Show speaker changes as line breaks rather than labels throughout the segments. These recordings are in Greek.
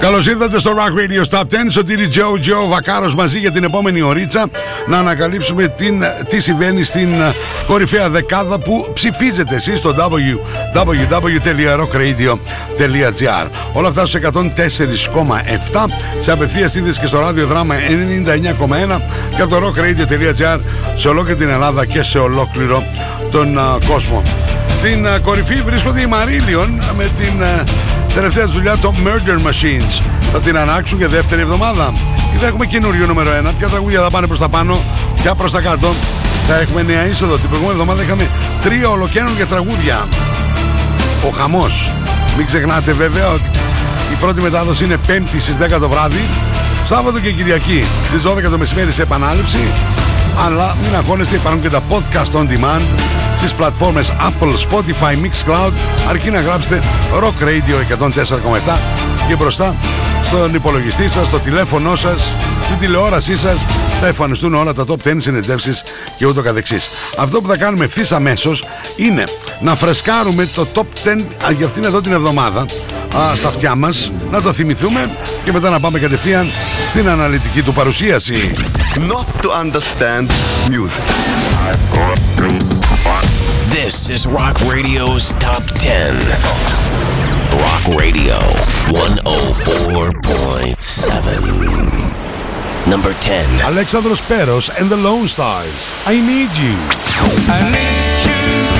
Καλώς ήρθατε στο Rock Radio Top 10. Σωτήρι Τζο Τζο Βακάρος μαζί για την επόμενη ωρίτσα να ανακαλύψουμε την, τι συμβαίνει στην ε, κορυφαία δεκάδα που ψηφίζετε εσείς στο www.rockradio.gr. Όλα αυτά στους 104,7 σε απευθείας σύνδεση και στο ραδιοδράμα 99,1 και από το rockradio.gr σε ολόκληρη την Ελλάδα και σε ολόκληρο τον uh, κόσμο. Στην uh, κορυφή βρίσκονται οι Μαρίλιον με την uh, τελευταία του δουλειά το Murder Machines. Θα την ανάξουν για δεύτερη εβδομάδα. Και θα έχουμε καινούριο νούμερο 1. Ποια τραγούδια θα πάνε προς τα πάνω, ποια προς τα κάτω. Θα έχουμε νέα είσοδο. Την προηγούμενη εβδομάδα είχαμε τρία ολοκένουργια τραγούδια. Ο χαμός. Μην ξεχνάτε βέβαια ότι η πρώτη μετάδοση είναι 5η στις 10 το βράδυ. Σάββατο και Κυριακή στις 12 το μεσημέρι σε επανάληψη. Αλλά μην αγχώνεστε, υπάρχουν και τα podcast on demand στις πλατφόρμες Apple, Spotify, Mixcloud αρκεί να γράψετε Rock Radio 104,7 και μπροστά στον υπολογιστή σας, στο τηλέφωνό σας, στην τηλεόρασή σας θα εμφανιστούν όλα τα top 10 συνεντεύξεις και ούτω καθεξής. Αυτό που θα κάνουμε ευθύς αμέσως είναι να φρεσκάρουμε το top 10 για αυτήν εδώ την εβδομάδα α, στα αυτιά μας, να το θυμηθούμε και μετά να πάμε κατευθείαν στην αναλυτική του παρουσίαση.
Not to understand music.
This is Rock Radio's Top 10. Rock Radio 104.7. Number 10.
Αλέξανδρος Πέρος and the Lone Stars. I need you.
I need you.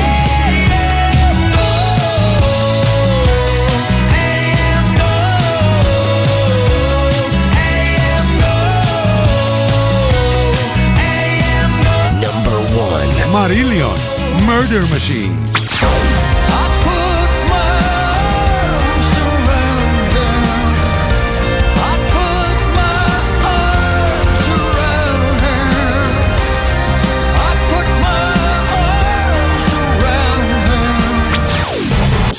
Marillion. Murder Machine.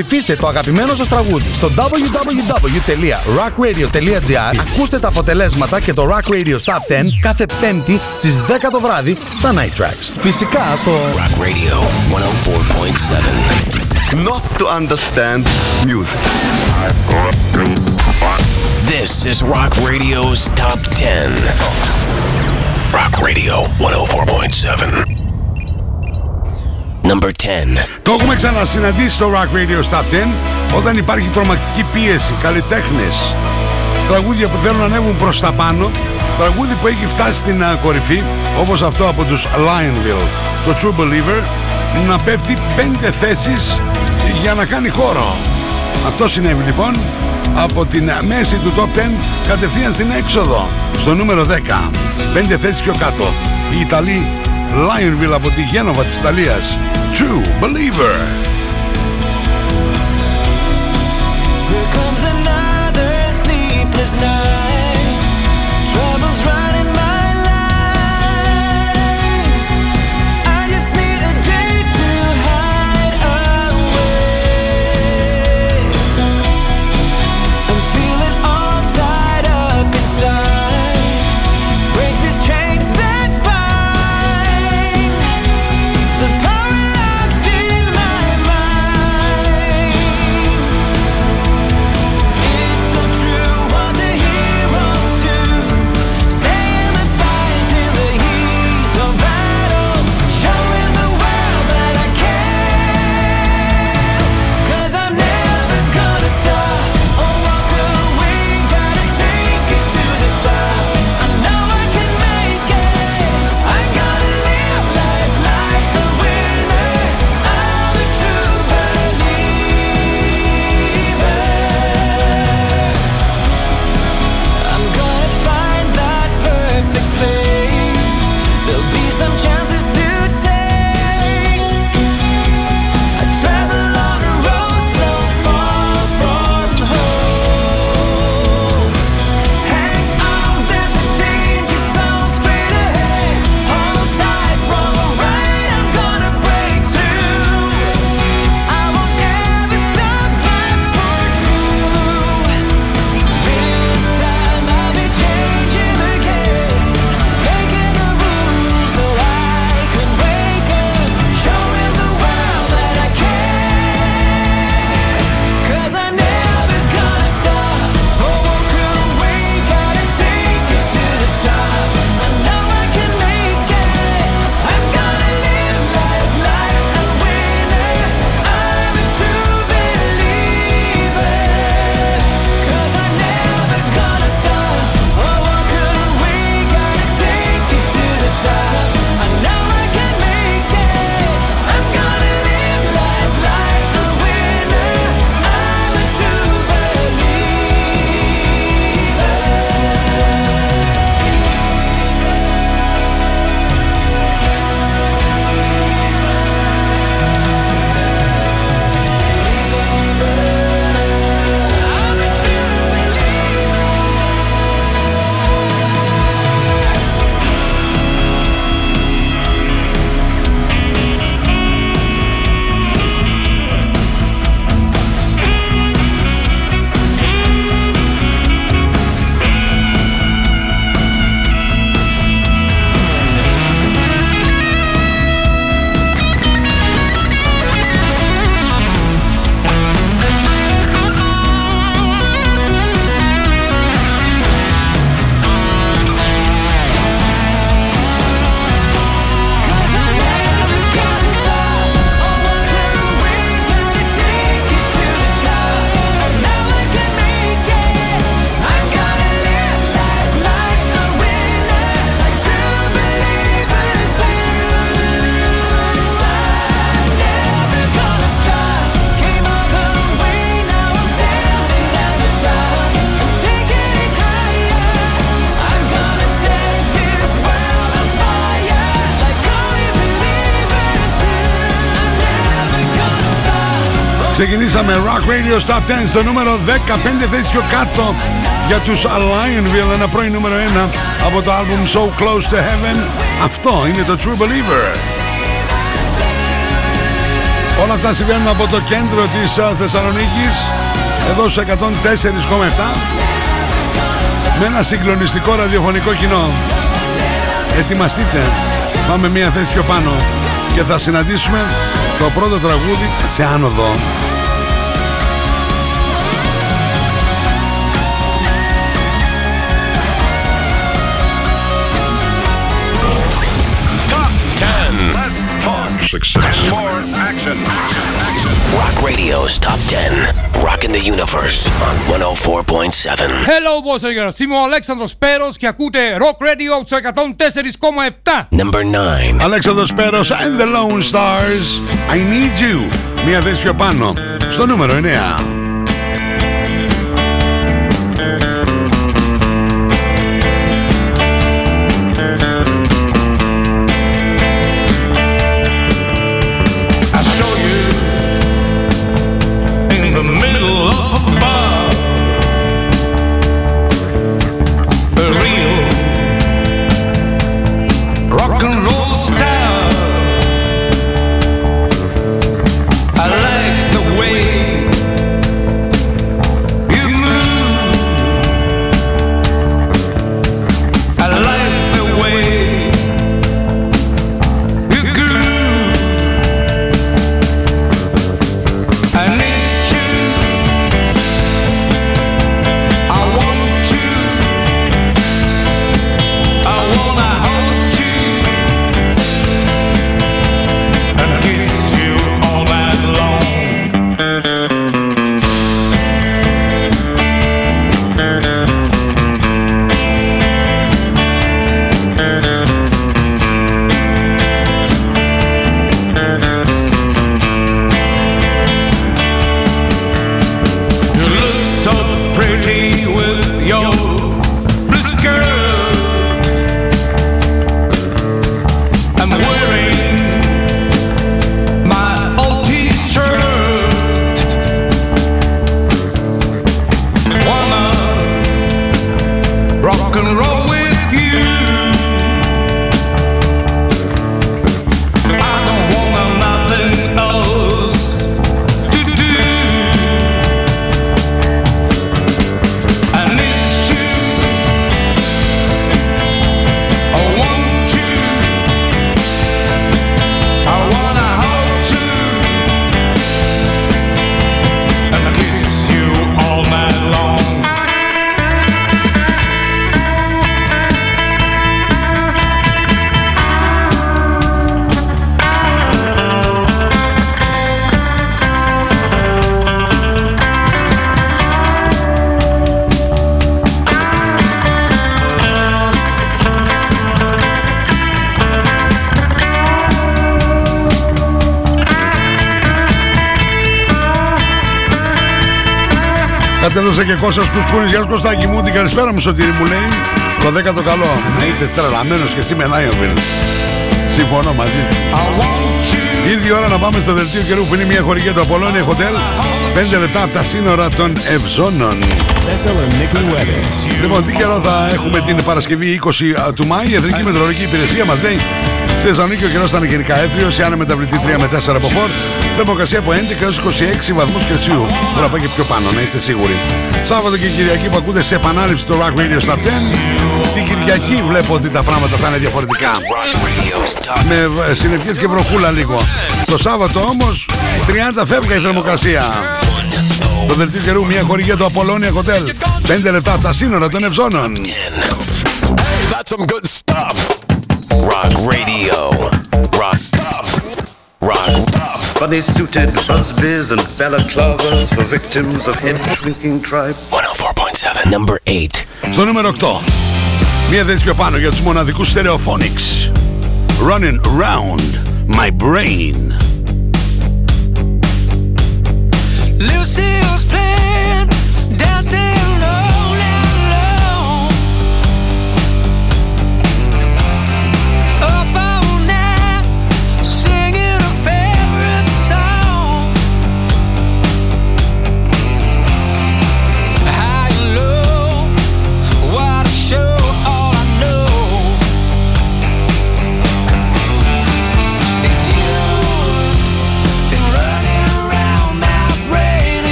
Ψηφίστε το αγαπημένο σας τραγούδι στο www.rockradio.gr Ακούστε τα αποτελέσματα και το Rock Radio Top 10 κάθε πέμπτη στις 10 το βράδυ στα Night Tracks. Φυσικά στο
Rock Radio 104.7.
Not to understand music.
This is Rock Radio's Top 10. Rock Radio 104.7. Number 10.
Το έχουμε ξανασυναντήσει στο Rock Radio στα 10 όταν υπάρχει τρομακτική πίεση, καλλιτέχνες. τραγούδια που θέλουν να ανέβουν προς τα πάνω, τραγούδι που έχει φτάσει στην κορυφή, όπως αυτό από τους Lionville, το True Believer, να πέφτει 5 θέσεις για να κάνει χώρο. Αυτό συνέβη λοιπόν από την μέση του Top 10 κατευθείαν στην έξοδο, στο νούμερο 10. 5 θέσεις πιο κάτω. Οι Ιταλοί Lionville από τη Γένοβα της Ιταλίας True Believer. Ξεκινήσαμε Rock Radio Stop 10 στο νούμερο 15 θέση πιο κάτω για τους Lionville ένα πρώην νούμερο 1 από το album So Close to Heaven. Αυτό είναι το True Believer. Όλα αυτά συμβαίνουν από το κέντρο της ε, Θεσσαλονίκης εδώ στους 104,7 με ένα συγκλονιστικό ραδιοφωνικό κοινό. Ετοιμαστείτε Πάμε μια θέση πιο πάνω και θα συναντήσουμε το πρώτο τραγούδι σε άνοδο.
success.
Rock Radio's Top 10. Rocking the Universe on 104.7.
Hello, boys and girls. Είμαι ο Αλέξανδρος Πέρος και ακούτε Rock Radio στο 104,7.
Number 9.
Αλέξανδρος Πέρος and the Lone Stars. I need you. Μία θέση πιο πάνω. Στο νούμερο 9. Κατέδωσα και Κώστας Κουσκούνης. Γεια σου Κωστάκη μου, την καλησπέρα μου Σωτήρη μου λέει. Το δέκατο καλό. Να είσαι τρελαμένος και εσύ με Λάιονβιλ. Συμφωνώ μαζί. Ήρθε η ώρα να πάμε στο δελτίο καιρού που είναι μια χορηγία του Απολώνια Hotel. 5 λεπτά από τα σύνορα των Ευζώνων. Λοιπόν, τι καιρό θα έχουμε την Παρασκευή 20 του Μάη. Η Εθνική Μετρολογική Υπηρεσία μας λέει στη Θεσσαλονίκη ο καιρός θα είναι γενικά έθριος, σε άνεμο μεταβλητή 3 με 4 από φόρ. Θερμοκρασία από 11 έως 26 βαθμούς Κελσίου. Μπορεί να πάει και πιο πάνω, να είστε σίγουροι. Σάββατο και Κυριακή που ακούτε σε επανάληψη το Rock Radio στα 10. Την Κυριακή βλέπω ότι τα πράγματα θα είναι διαφορετικά.
Rock Radio's Top
Με β- συννεφιές και βροχούλα λίγο. Το Σάββατο όμως 30 φεύγα η θερμοκρασία. Το δελτίο καιρού μια χορηγία του Απολώνια Hotel. 5 λεπτά από τα σύνορα των Ευζώνων.
10. That's some good stuff. Rock Radio. Rock. Rock.
Funny suited busbies and balaclavas for victims of head shrinking tribe.
104.7. Number 8.
Στο νούμερο 8. Μία θέση πιο πάνω για τους μοναδικούς Stereophonics. Running round my brain.
Lucille's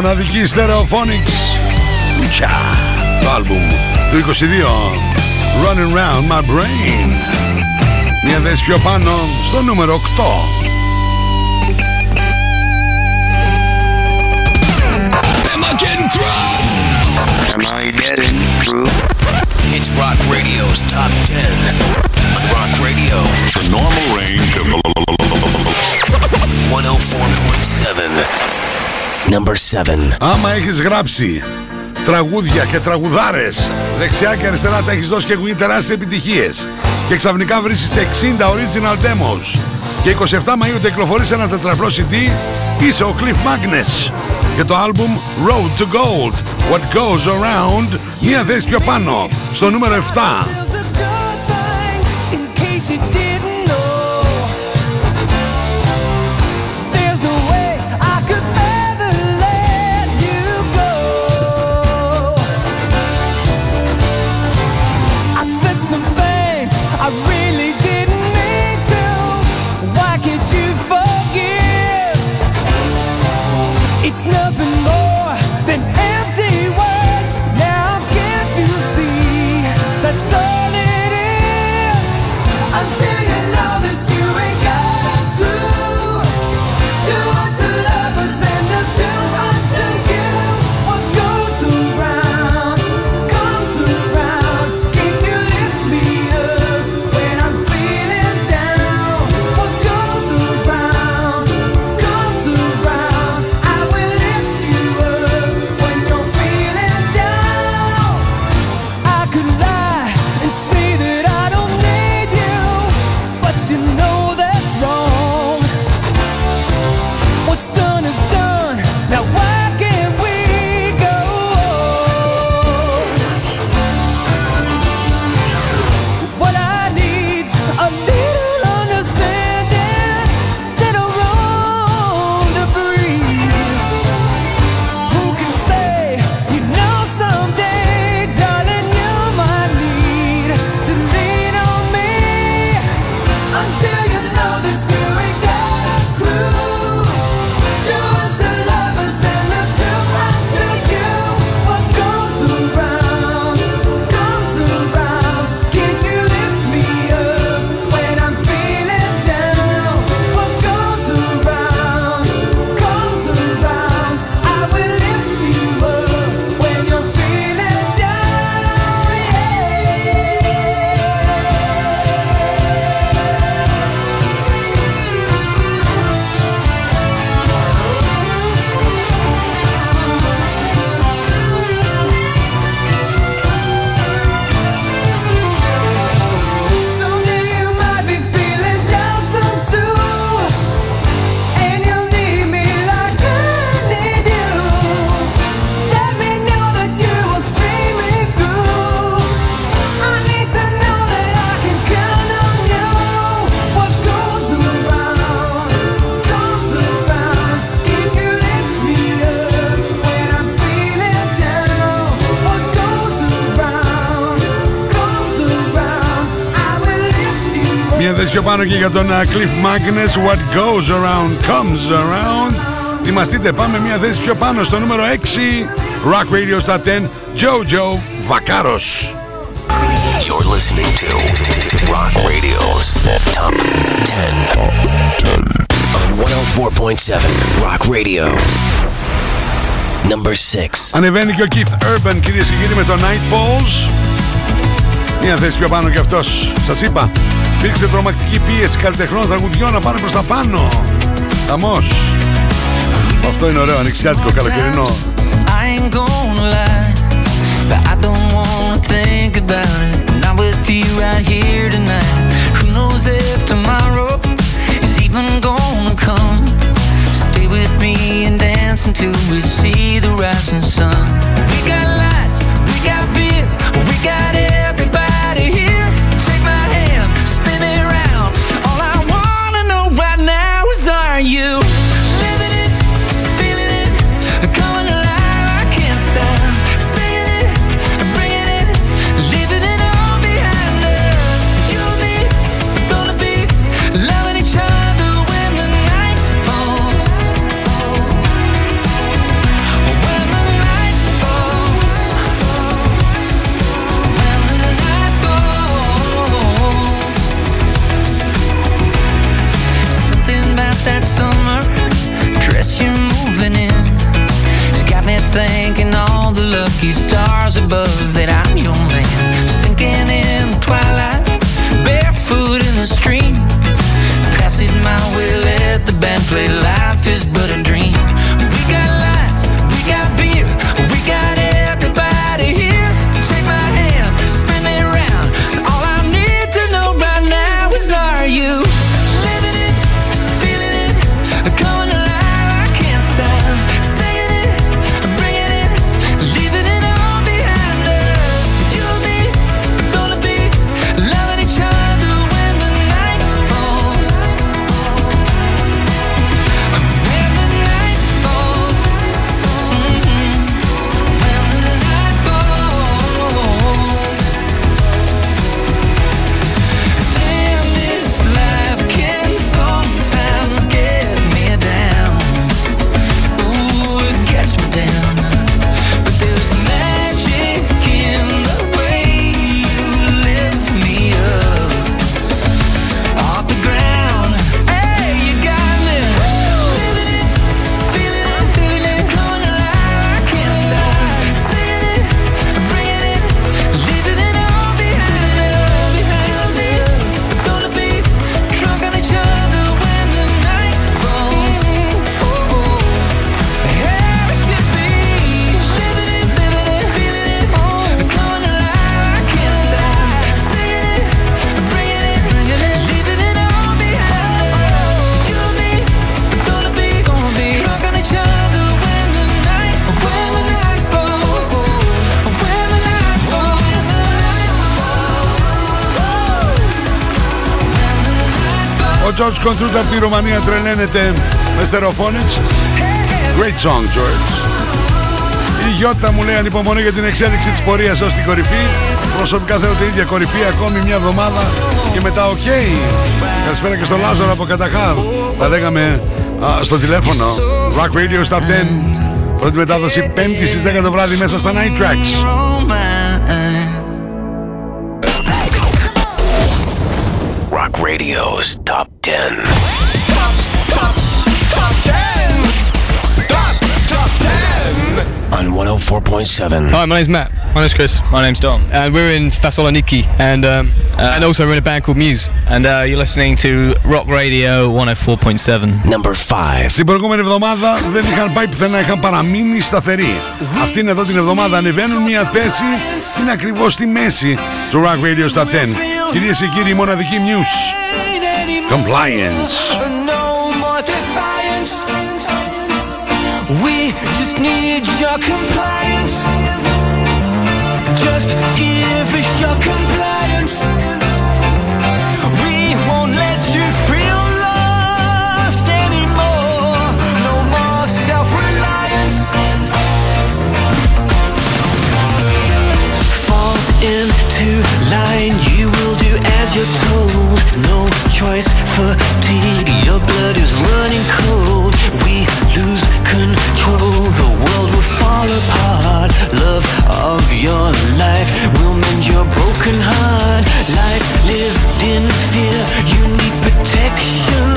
Μοναδική Stereophonics. Τσα, το άλμπουμ του 22. Running Round My Brain. Μια θέση πιο πάνω στο νούμερο 8.
Am I getting through? It's Rock Radio's Top 10. On Rock Radio, the normal range of 104.7. Number 7.
Άμα έχεις γράψει τραγούδια και τραγουδάρες δεξιά και αριστερά τα έχεις δώσει και έχουν γίνει τεράστιες επιτυχίες. Και ξαφνικά βρίσκεις 60 original demos. Και 27 Μαΐου τεκλοφορείς ένα τετραπλό CD είσαι ο Cliff Magnus. Και το άλμπουμ Road to Gold What Goes Around μία θέση πιο πάνω στο νούμερο 7
It's nothing more than empty words. Now can't you see that's all
Μια θέση πιο πάνω και για τον uh, Cliff Magnus What goes around comes around Θυμαστείτε πάμε μια θέση πιο πάνω στο νούμερο 6 Rock Radio στα 10 Jojo Vakaros
You're listening to Rock Radio's Top 10. On 104.7 Rock Radio. Number 6.
Ανεβαίνει και ο Keith Urban κυρίες και κύριοι με το Night Falls Μια θέση πιο πάνω και αυτός Σας είπα Υπήρξε τρομακτική πίεση καλλιτεχνών τραγουδιών να πάνε προς τα πάνω Χαμός Αυτό είναι ωραίο ανοιξιάτικο καλοκαιρινό
I ain't gonna lie, but I don't wanna think about it. Not with you right here tonight. Who knows if tomorrow is even gonna come? Stay with me and dance until we see the rising sun.
George Κοντρούτ από τη Ρουμανία τρελαίνεται με Stereophonics. Great song, George. Η Γιώτα μου λέει ανυπομονώ για την εξέλιξη της πορείας ως την κορυφή. Προσωπικά θέλω την ίδια κορυφή ακόμη μια εβδομάδα και μετά οκ. Καλησπέρα και στον Λάζαρο από Καταχά. Τα λέγαμε α, στο τηλέφωνο. Rock Radio Stop 10. Πρώτη μετάδοση 5η στις 10 το βράδυ μέσα στα Night Tracks.
Oh my.
Rock Radio's Top 10. On 104.7.
Hi, my name's Matt. My name's Chris. My name's Dom. And we're in Thessaloniki, and um, and also we're in a band called Muse. And uh, you're listening to Rock Radio 104.7.
Number 5.
Την προηγούμενη εβδομάδα δεν είχαν πάει πουθενά, είχαν παραμείνει σταθεροί. Αυτήν εδώ την εβδομάδα ανεβαίνουν μια θέση, είναι ακριβώς στη μέση του Rock Radio Stop 10. Κυρίες και κύριοι, η μοναδική Muse. Compliance.
You're told. No choice, fatigue, your blood is running cold. We lose control, the world will fall apart. Love of your life will mend your broken heart. Life lived in fear, you need protection.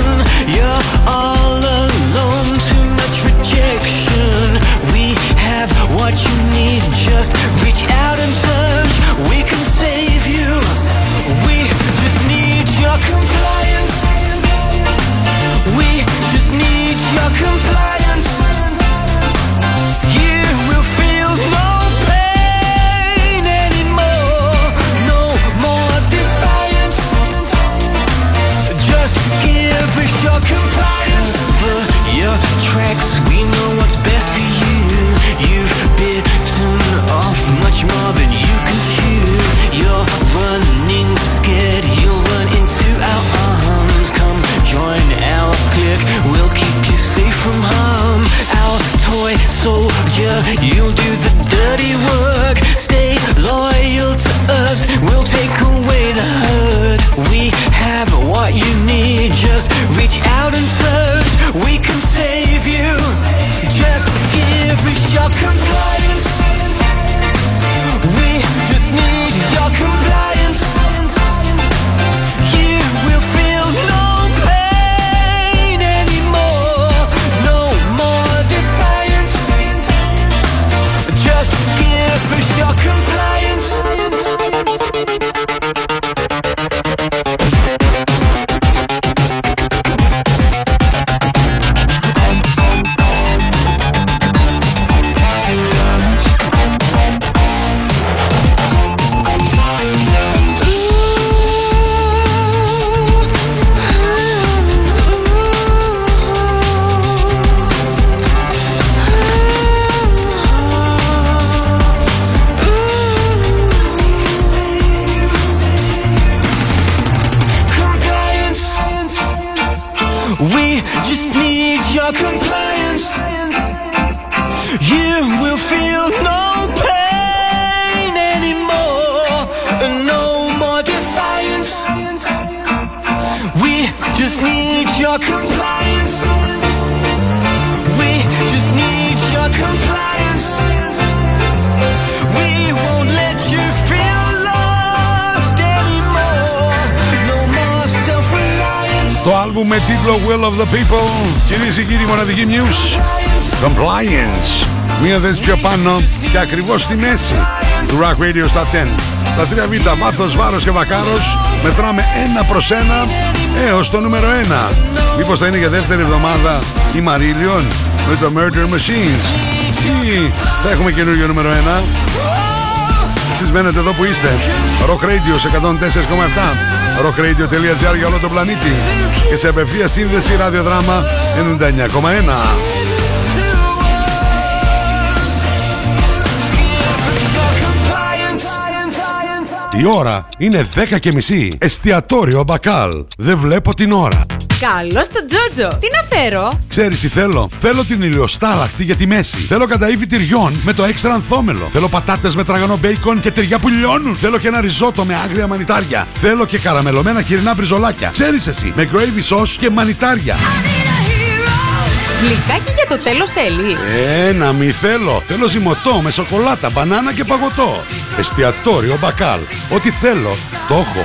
You're all alone, too much rejection. We have what you need, just reach out and touch. We
μοναδική news. Compliance. Μία θέση πιο πάνω και ακριβώς στη μέση του Rock Radio στα 10. Τα τρία β' βάθος, βάρος και βακάρος μετράμε ένα προς ένα έως το νούμερο 1. Μήπως θα είναι για δεύτερη εβδομάδα η Marillion με το Murder Machines ή θα έχουμε καινούριο νούμερο 1. Εσείς μένετε εδώ που είστε. Rock Radio σε 104,7. Rockradio.gr για όλο τον πλανήτη. Και σε απευθεία σύνδεση ραδιοδράμα 99,1. Η ώρα είναι 10 και μισή. Εστιατόριο Μπακάλ. Δεν βλέπω την ώρα.
Καλώ το Τζότζο. Τι να φέρω;
Ξέρεις τι θέλω; Θέλω την ηλιοστάλαχτη για τη μέση. Θέλω καταήφι τυριών με το έξτρα ανθόμελο. Θέλω πατάτες με τραγανό μπέικον και τυριά που λιώνουν. Θέλω και ένα ριζότο με άγρια μανιτάρια. Θέλω και καραμελωμένα χοιρινά μπριζολάκια. Ξέρεις εσύ, με gravy sauce και μανιτάρια.
Γλυκάκι για το τέλος θέλεις.
Ε, να μη θέλω. Θέλω ζυμωτό με σοκολάτα, μπανάνα και παγωτό. Εστιατόριο Μπακάλ. Ό,τι θέλω, το έχω.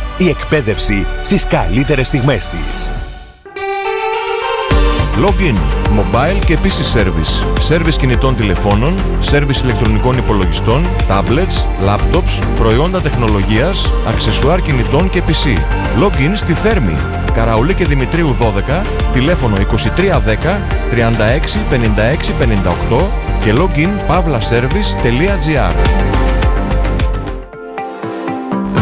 Η εκπαίδευση στις καλύτερες στιγμές της.
Login, mobile και PC service. Service κινητών τηλεφώνων, service ηλεκτρονικών υπολογιστών, tablets, laptops, προϊόντα τεχνολογίας, αξεσουάρ κινητών και PC. Login στη Θέρμη. Καραουλή και Δημητρίου 12, τηλέφωνο 2310 36 56 58 και login pavlaservice.gr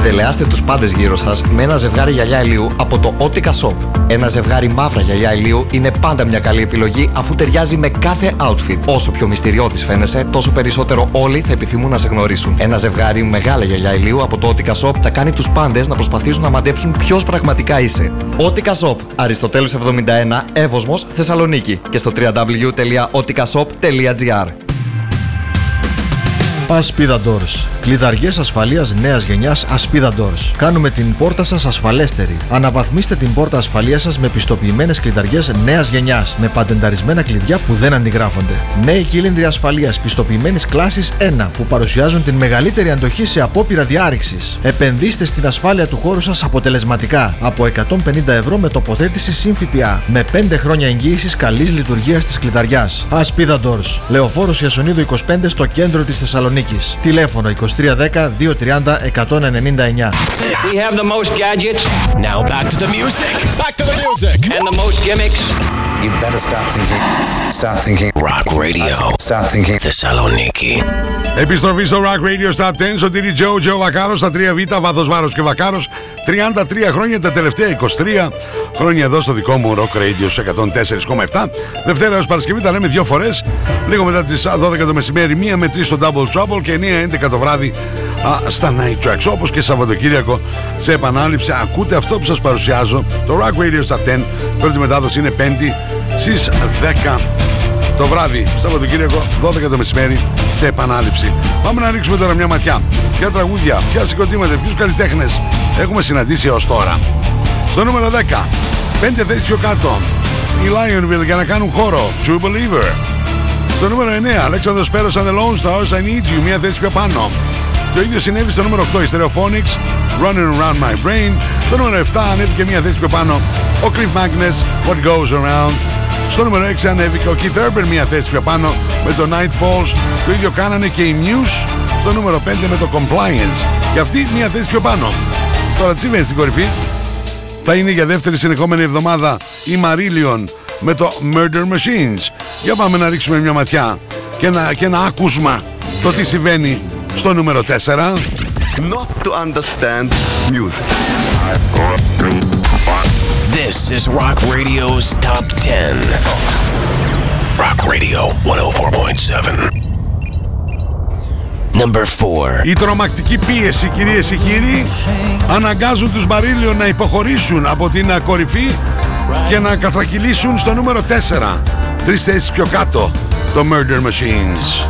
Δελεάστε τους πάντες γύρω σας με ένα ζευγάρι γυαλιά ηλίου από το Otica Shop. Ένα ζευγάρι μαύρα γυαλιά ηλίου είναι πάντα μια καλή επιλογή αφού ταιριάζει με κάθε outfit. Όσο πιο μυστηριώδης φαίνεσαι, τόσο περισσότερο όλοι θα επιθυμούν να σε γνωρίσουν. Ένα ζευγάρι μεγάλα γυαλιά ηλίου από το Otica Shop θα κάνει τους πάντες να προσπαθήσουν να μαντέψουν ποιος πραγματικά είσαι. Otica Shop, Αριστοτέλους 71, Εύωσμος, Θεσσαλονίκη και στο www.oticashop.gr
Ασπίδα Doors. Κλειδαριές ασφαλείας νέας γενιάς Ασπίδα Doors. Κάνουμε την πόρτα σας ασφαλέστερη. Αναβαθμίστε την πόρτα ασφαλείας σας με πιστοποιημένες κλειδαριές νέας γενιάς. Με πατενταρισμένα κλειδιά που δεν αντιγράφονται. Νέοι κύλινδροι ασφαλείας πιστοποιημένης κλάσης 1 που παρουσιάζουν την μεγαλύτερη αντοχή σε απόπειρα διάρρηξης. Επενδύστε στην ασφάλεια του χώρου σας αποτελεσματικά. Από 150 ευρώ με τοποθέτηση συν ΦΠΑ. Με 5 χρόνια εγγύησης καλής λειτουργίας της κλειδαριάς. Ασπίδα Doors. Λεωφόρος Ιασονίδου 25 στο κέντρο της Θεσσαλονίκης. Τηλέφωνο 2310 230 199.
We have the most gadgets. Now back to the music. Back to the music. And the most gimmicks.
You better start thinking. Start thinking.
Rock Radio.
Start thinking.
Θεσσαλονίκη.
Επιστροφή στο Rock Radio Stop 10. Σωτήρι Τζο, Τζο Βακάρος στα 3 Β, βάθος βάρος και Βακάρος. 33 χρόνια, τα τελευταία 23 χρόνια εδώ στο δικό μου Rock Radio σε 104,7. Δευτέρα έως Παρασκευή τα λέμε δύο φορές, λίγο μετά τις 12 το μεσημέρι, 1 με 3 στο Double Trouble και 9-11 το βράδυ α, στα Night Tracks. Όπως και Σαββατοκύριακο σε επανάληψη ακούτε αυτό που σας παρουσιάζω, το Rock Radio στα 10. Πρώτη μετάδοση είναι 5η στις 10 το βράδυ, Σαββατοκύριακο, 12 το μεσημέρι, σε επανάληψη. Πάμε να ρίξουμε τώρα μια ματιά. Ποια τραγούδια, ποια συγκροτήματα, ποιους καλλιτέχνες έχουμε συναντήσει έως τώρα. Στο νούμερο 10, 5 θέσεις πιο κάτω, η Lionville για να κάνουν χώρο, True Believer. Στο νούμερο 9, Αλέξανδρος Πέρος and the Lone Stars, I Need You, μια θέση πιο πάνω. Το ίδιος συνέβη στο νούμερο 8, η Stereophonics, Running Around My Brain. Στο νούμερο 7 ανέβηκε μια θέση πιο πάνω, ο Cliff Magnus, What Goes Around. Στο νούμερο 6 ανέβηκε ο Keith Urban μια θέση πιο πάνω με το Night Falls. Το ίδιο κάνανε και οι Muse στο νούμερο 5 με το Compliance. Και αυτή μια θέση πιο πάνω. Τώρα τι συμβαίνει στην κορυφή; Θα είναι για δεύτερη συνεχόμενη εβδομάδα η Marillion με το Murder Machines. Για πάμε να ρίξουμε μια ματιά και ένα, και ένα άκουσμα το τι συμβαίνει στο νούμερο 4.
Not to understand music.
This is Rock Radio's Top 10. Rock Radio 104.7. Number 4.
Η τρομακτική πίεση κυρίες και κύριοι αναγκάζουν τους Marillion να υποχωρήσουν από την α, κορυφή και να κατρακυλήσουν στο νούμερο 4. Τρεις θέσεις πιο κάτω το Murder Machines.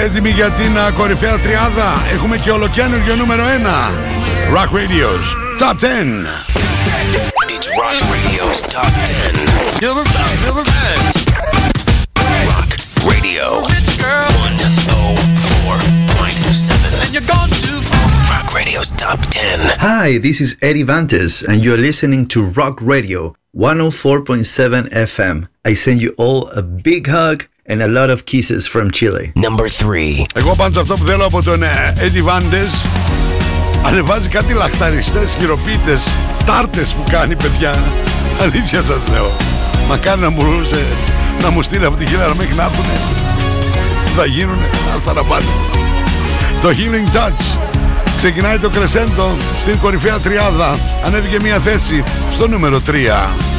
Είστε έτοιμοι για την α, κορυφαία τριάδα. Έχουμε και ολοκένουργιο νούμερο 1. Rock Radio's Top 10.
It's Rock Radio's Top 10. Number, number 10. Rock Radio 104.7. And you're gone too far. Rock Radio's Top 10.
Hi, this is Eddie Vantes, and you're listening to Rock Radio 104.7 FM. I send you all a big hug and a lot of kisses from Chile.
Number 3.
Εγώ πάντως αυτό που θέλω από τον ε, Eddie Vandes ανεβάζει κάτι λαχταριστές, χειροποίητες, τάρτες που κάνει παιδιά. Αλήθεια σας λέω. Μακάρι να μπορούσε να μου στείλει από τη χίλια μέχρι να έρθουνε. Θα γίνουνε, άστα να πάνε. Το Healing Touch ξεκινάει το κρεσέντο στην κορυφαία τριάδα. Ανέβηκε μια θέση στο νούμερο 3.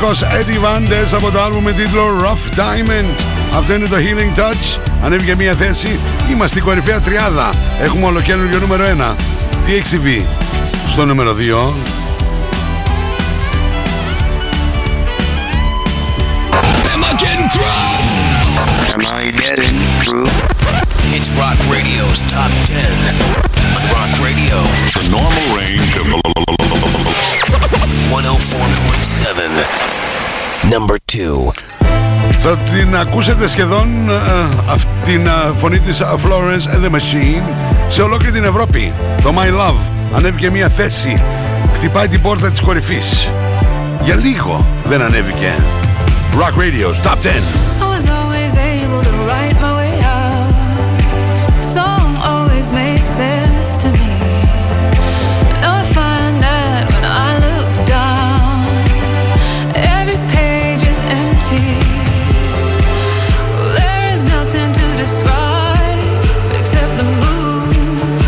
Μοναδικός Eddie Vandes από το άλμπουμ με τίτλο Rough Diamond. Αυτό είναι το Healing Touch. Ανέβηκε μια θέση. Είμαστε στην κορυφαία τριάδα. Έχουμε ολοκένουργιο νούμερο 1. Τι έχει συμβεί; Στο νούμερο 2.
Am I getting through? Am I getting through? It's Rock Radio's Top 10. On Rock Radio, the normal range of 104.7. Number two.
Θα την ακούσετε σχεδόν ε, uh, αυτήν uh, ε, φωνή της ε, Florence and the Machine σε ολόκληρη την Ευρώπη. Το My Love ανέβηκε μια θέση, χτυπάει την πόρτα της κορυφής. Για λίγο δεν ανέβηκε. Rock Radio Top 10.
sense to me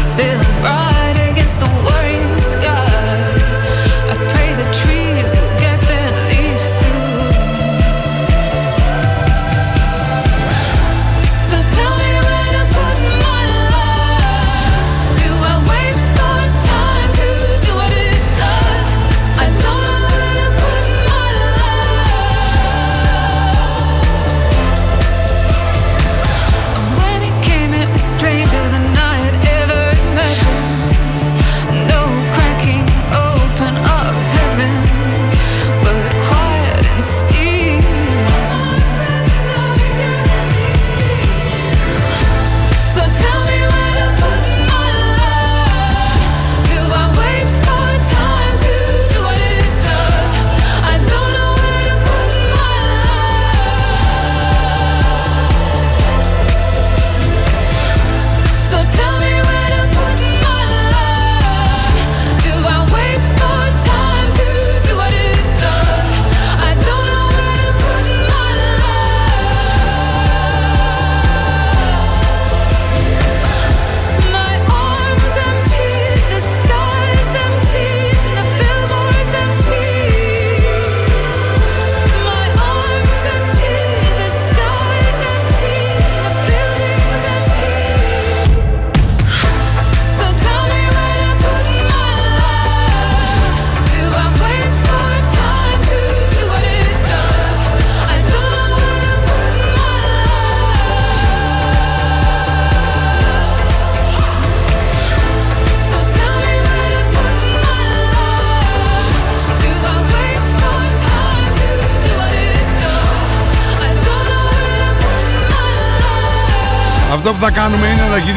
Still bright against the
world.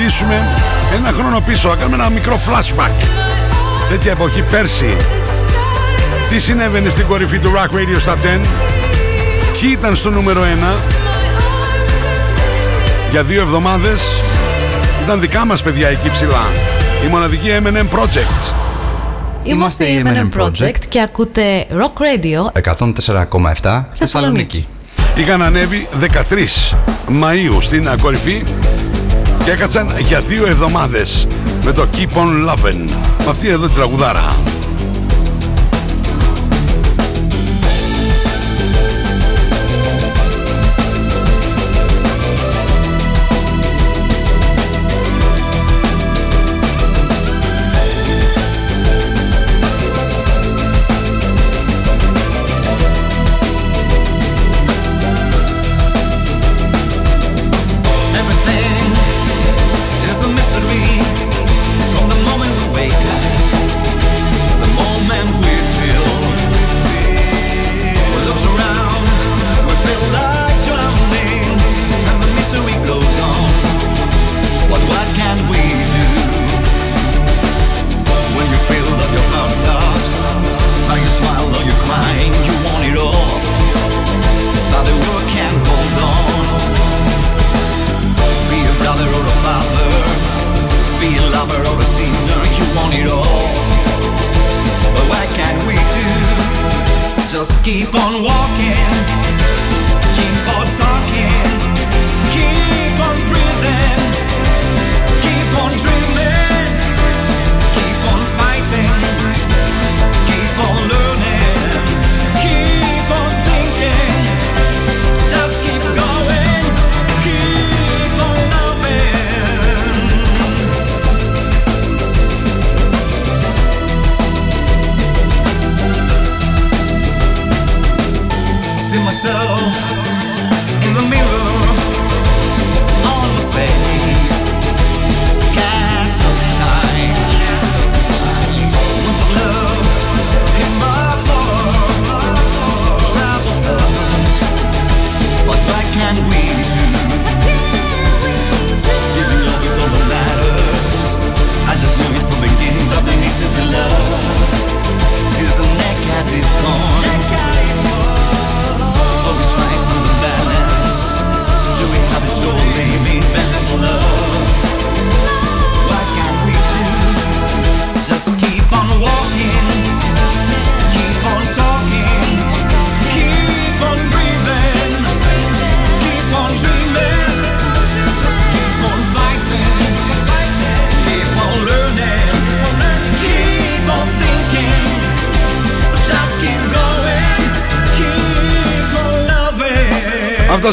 γυρίσουμε ένα χρόνο πίσω, να κάνουμε ένα μικρό flashback. Τέτοια εποχή πέρσι. Τι συνέβαινε στην κορυφή του Rock Radio στα 10. Ποιοι ήταν στο νούμερο 1. Για δύο εβδομάδες ήταν δικά μας παιδιά εκεί ψηλά. Η μοναδική M&M Project.
Είμαστε η M&M Project και ακούτε Rock Radio
104,7 Θεσσαλονίκη.
Είχαν ανέβει 13 Μαΐου στην κορυφή και έκατσαν για δύο εβδομάδες με το Keep On Loving με αυτή εδώ τη τραγουδάρα.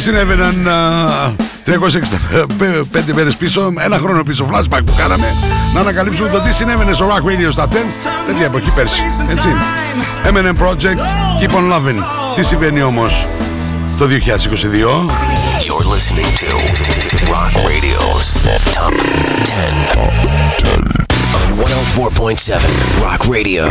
Συνέβαιναν α, 365 μέρες πίσω, ένα χρόνο πίσω, flashback που κάναμε να ανακαλύψουμε το τι συνέβαινε στο Rock Radio στα 10 τέτοια εποχή πέρσι. Έτσι. Eminem Project, Keep on Loving. Τι συμβαίνει όμως το 2022.
You're listening to Rock Radio's Top 10 on 104.7 Rock Radio.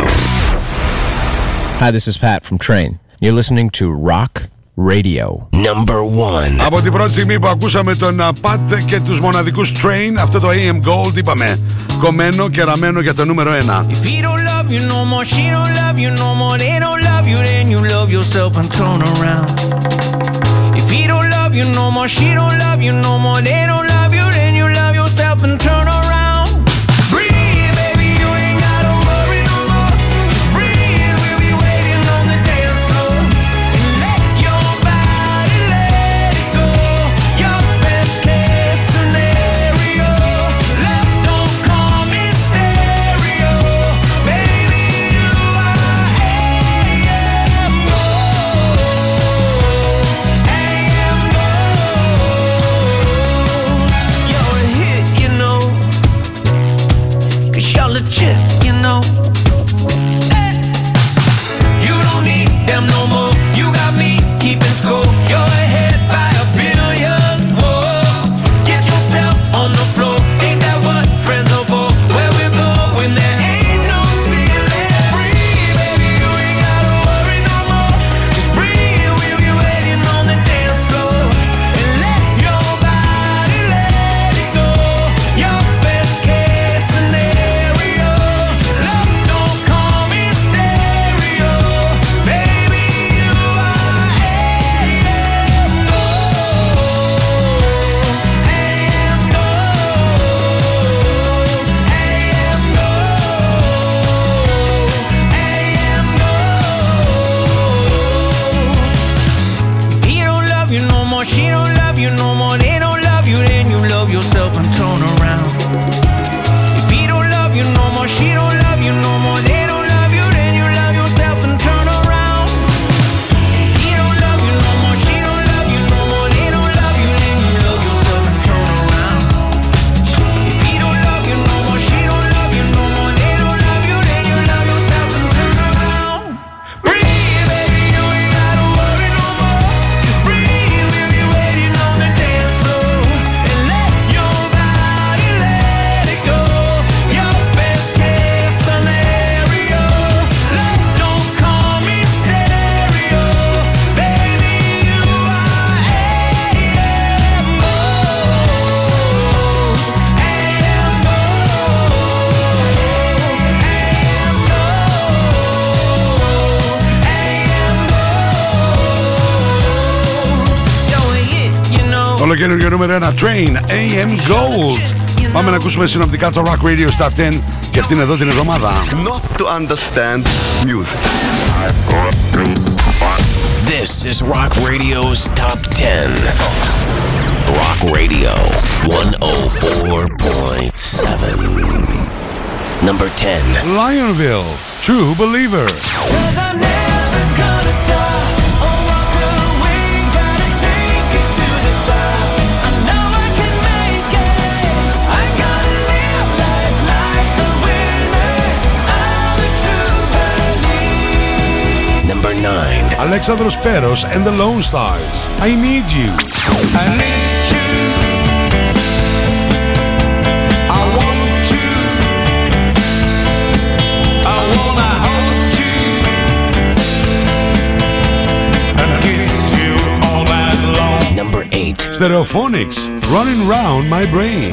Hi, this is Pat from Train. You're listening to Rock Radio.
Number one.
Από την πρώτη στιγμή που ακούσαμε τον α, Pat και τους μοναδικούς Train, αυτό το AM Gold είπαμε κομμένο και ραμμένο για το νούμερο 1.
If he don't love you no more, she don't love you no more, they don't love you, then you love yourself and turn around. If he don't love you no more, she don't love you no more, they don't love you, then you love yourself and turn around.
καινούργιο νούμερο 1 Train AM Gold. Πάμε να ακούσουμε συνοπτικά το Rock Radio στα 10 και αυτήν εδώ την εβδομάδα.
Not to understand music.
This is Rock Radio's Top 10. Rock Radio 104.7. Number 10.
Lionville, True Believer. Alexandros Peros and the Lone Stars. I need you.
I need you. I want you. I wanna hold you and kiss you all night long.
Number 8.
Stereophonics, running round my brain.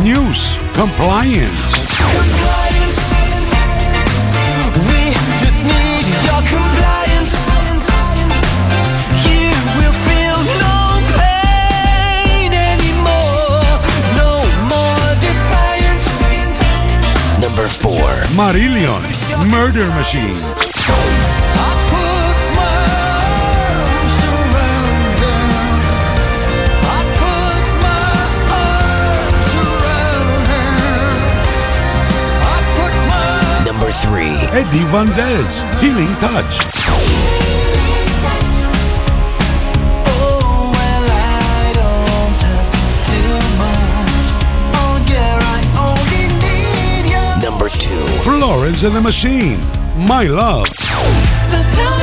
Bruce, Compliance.
Compliance. We just need your compliance. You will feel no pain anymore. No more defiance.
Number four.
Marillion, Murder Machine. Eddie Van Dez, Healing Touch.
Number two.
Florence and the Machine, My Love.
So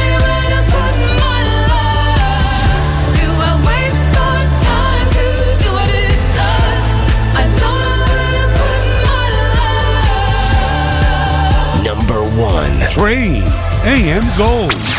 Train AM Gold.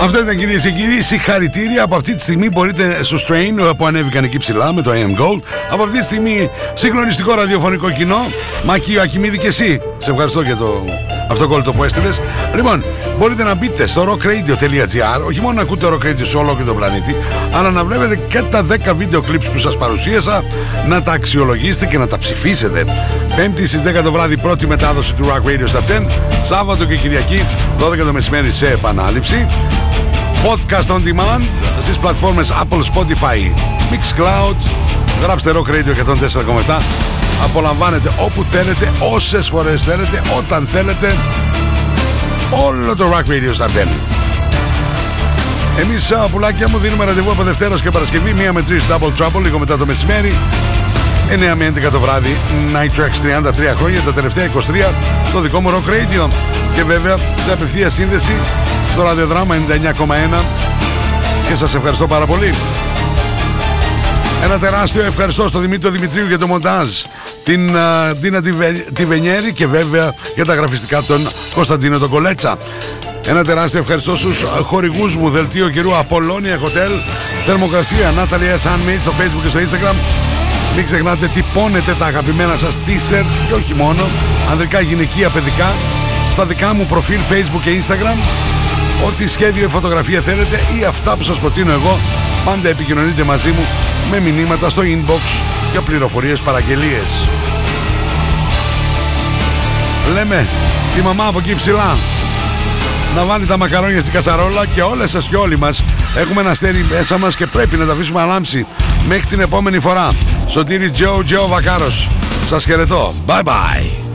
Αυτό ήταν κυρίες και κύριοι. Συγχαρητήρια. Από αυτή τη στιγμή μπορείτε στο Strain που ανέβηκαν εκεί ψηλά με το AM Gold. Από αυτή τη στιγμή συγκλονιστικό ραδιοφωνικό κοινό. Μάκη Ακημίδη και εσύ. Σε ευχαριστώ για το αυτοκόλλητο που έστειλες. Λοιπόν, μπορείτε να μπείτε στο rockradio.gr, όχι μόνο να ακούτε rock radio σε όλο και τον πλανήτη, αλλά να βλέπετε και τα 10 βίντεο clips που σας παρουσίασα, να τα αξιολογήσετε και να τα ψηφίσετε. Πέμπτη στις 10 το βράδυ πρώτη μετάδοση του Rock Radio στα 10, Σάββατο και Κυριακή 12 το μεσημέρι σε επανάληψη. Podcast on demand στις πλατφόρμες Apple, Spotify, Mixcloud. Γράψτε Rock Radio 104,7. Απολαμβάνετε όπου θέλετε, όσες φορές θέλετε, όταν θέλετε. Όλο το Rock Radio στα 10. Εμείς, α, πουλάκια μου, δίνουμε ραντεβού από Δευτέρας και Παρασκευή, μία με τρεις Double Trouble, λίγο μετά το μεσημέρι. 9 με 11 το βράδυ, Night Tracks 33 χρόνια, τα τελευταία 23 στο δικό μου Rock Radio. Και βέβαια, σε απευθεία σύνδεση στο ραδιοδράμα 99,1 και σας ευχαριστώ πάρα πολύ. Ένα τεράστιο ευχαριστώ στον Δημήτρη Δημητρίου για το μοντάζ, την α, Ντίνα Τιβε- Τιβενιέρη και βέβαια για τα γραφιστικά τον Κωνσταντίνο τον Κολέτσα. Ένα τεράστιο ευχαριστώ στους χορηγούς μου, Δελτίο Καιρού, Απολώνια Hotel, Θερμοκρασία, Natalie S. Handmade στο Facebook και στο Instagram. Μην ξεχνάτε τυπώνετε τα αγαπημένα σας t-shirt και όχι μόνο, ανδρικά, γυναικεία, παιδικά, στα δικά μου προφίλ Facebook και Instagram. Ό,τι σχέδιο ή φωτογραφία θέλετε ή αυτά που σας προτείνω εγώ, πάντα επικοινωνείτε μαζί μου με μηνύματα στο inbox για πληροφορίες παραγγελίες. Λέμε τη μαμά από εκεί ψηλά να βάλει τα μακαρόνια στην κατσαρόλα και όλες σας και όλοι μας έχουμε ένα αστέρι μέσα μας και πρέπει να τα αφήσουμε αλάμψη μέχρι την επόμενη φορά. Σωτήρι Τζο Τζο Βακάρος. Σας χαιρετώ. Bye bye.